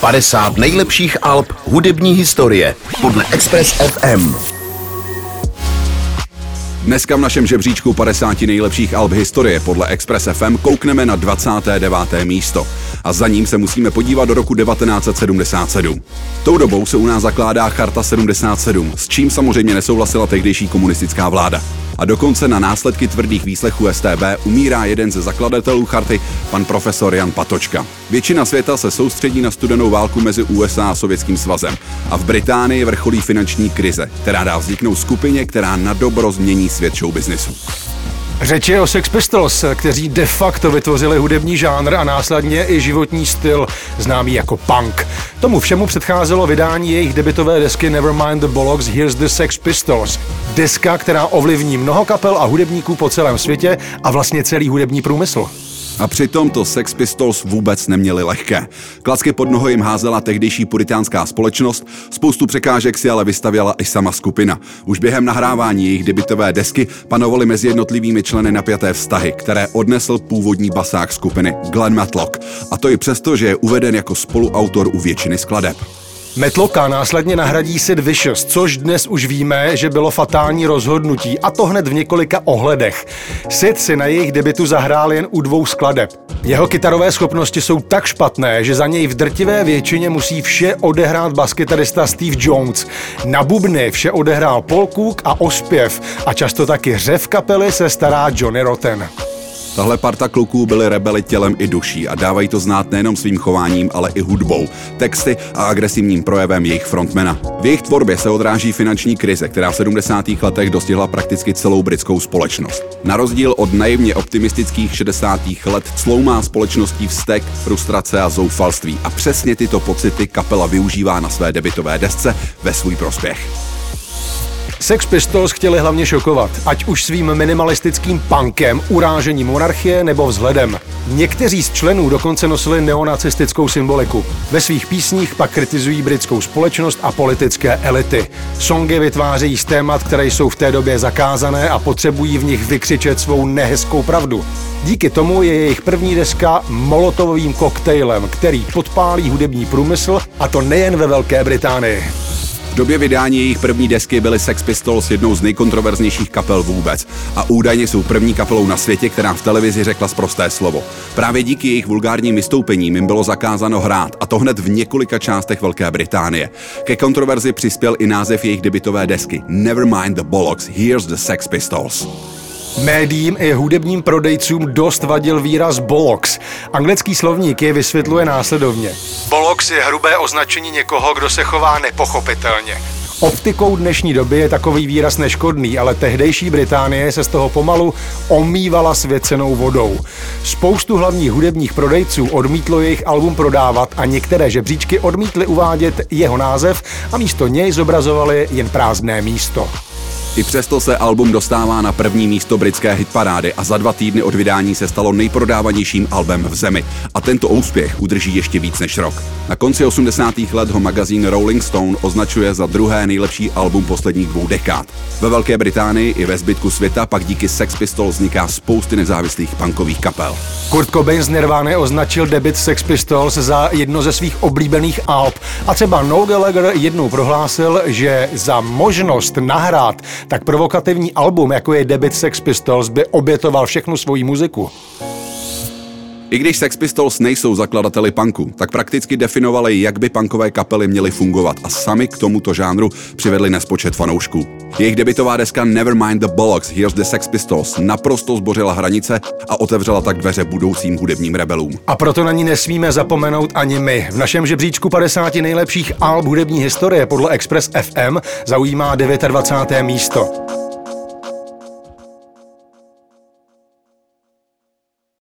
50 nejlepších alb hudební historie podle Express FM. Dneska v našem žebříčku 50 nejlepších alb historie podle Express FM koukneme na 29. místo. A za ním se musíme podívat do roku 1977. Tou dobou se u nás zakládá Charta 77, s čím samozřejmě nesouhlasila tehdejší komunistická vláda a dokonce na následky tvrdých výslechů STB umírá jeden ze zakladatelů charty, pan profesor Jan Patočka. Většina světa se soustředí na studenou válku mezi USA a Sovětským svazem a v Británii vrcholí finanční krize, která dá vzniknout skupině, která na dobro změní svět showbiznisu. Řeč je o Sex Pistols, kteří de facto vytvořili hudební žánr a následně i životní styl známý jako punk. Tomu všemu předcházelo vydání jejich debitové desky Nevermind the Bollocks, Here's the Sex Pistols. Deska, která ovlivní mnoho kapel a hudebníků po celém světě a vlastně celý hudební průmysl. A přitom to Sex Pistols vůbec neměli lehké. Klacky pod noho jim házela tehdejší puritánská společnost, spoustu překážek si ale vystavěla i sama skupina. Už během nahrávání jejich debitové desky panovaly mezi jednotlivými členy napjaté vztahy, které odnesl původní basák skupiny Glenn Matlock. A to i přesto, že je uveden jako spoluautor u většiny skladeb. Metloka následně nahradí Sid Vicious, což dnes už víme, že bylo fatální rozhodnutí, a to hned v několika ohledech. Sid si na jejich debitu zahrál jen u dvou skladeb. Jeho kytarové schopnosti jsou tak špatné, že za něj v drtivé většině musí vše odehrát baskytarista Steve Jones. Na bubny vše odehrál Paul Cook a ospěv a často taky řev kapely se stará Johnny Rotten. Tahle parta kluků byly rebeli tělem i duší a dávají to znát nejenom svým chováním, ale i hudbou, texty a agresivním projevem jejich frontmana. V jejich tvorbě se odráží finanční krize, která v 70. letech dostihla prakticky celou britskou společnost. Na rozdíl od naivně optimistických 60. let cloumá společností vztek, frustrace a zoufalství a přesně tyto pocity kapela využívá na své debitové desce ve svůj prospěch. Sex Pistols chtěli hlavně šokovat, ať už svým minimalistickým punkem, urážením monarchie nebo vzhledem. Někteří z členů dokonce nosili neonacistickou symboliku. Ve svých písních pak kritizují britskou společnost a politické elity. Songy vytvářejí z témat, které jsou v té době zakázané a potřebují v nich vykřičet svou nehezkou pravdu. Díky tomu je jejich první deska molotovým koktejlem, který podpálí hudební průmysl, a to nejen ve Velké Británii době vydání jejich první desky byly Sex Pistols jednou z nejkontroverznějších kapel vůbec a údajně jsou první kapelou na světě, která v televizi řekla sprosté slovo. Právě díky jejich vulgárním vystoupením jim bylo zakázáno hrát a to hned v několika částech Velké Británie. Ke kontroverzi přispěl i název jejich debitové desky Nevermind the Bollocks, Here's the Sex Pistols. Médiím i hudebním prodejcům dost vadil výraz bollocks. Anglický slovník je vysvětluje následovně. Bollocks je hrubé označení někoho, kdo se chová nepochopitelně. Optikou dnešní doby je takový výraz neškodný, ale tehdejší Británie se z toho pomalu omývala svěcenou vodou. Spoustu hlavních hudebních prodejců odmítlo jejich album prodávat a některé žebříčky odmítly uvádět jeho název a místo něj zobrazovali jen prázdné místo. I přesto se album dostává na první místo britské hitparády a za dva týdny od vydání se stalo nejprodávanějším albem v zemi. A tento úspěch udrží ještě víc než rok. Na konci 80. let ho magazín Rolling Stone označuje za druhé nejlepší album posledních dvou dekád. Ve Velké Británii i ve zbytku světa pak díky Sex Pistols vzniká spousty nezávislých punkových kapel. Kurt Cobain z Nirvány označil debit Sex Pistols za jedno ze svých oblíbených alb a třeba Noel Gallagher jednou prohlásil, že za možnost nahrát tak provokativní album, jako je debit Sex Pistols, by obětoval všechnu svoji muziku. I když Sex Pistols nejsou zakladateli punku, tak prakticky definovali, jak by punkové kapely měly fungovat a sami k tomuto žánru přivedli nespočet fanoušků. Jejich debitová deska Nevermind the Bollocks, Here's the Sex Pistols naprosto zbořila hranice a otevřela tak dveře budoucím hudebním rebelům. A proto na ní nesmíme zapomenout ani my. V našem žebříčku 50 nejlepších alb hudební historie podle Express FM zaujímá 29. místo.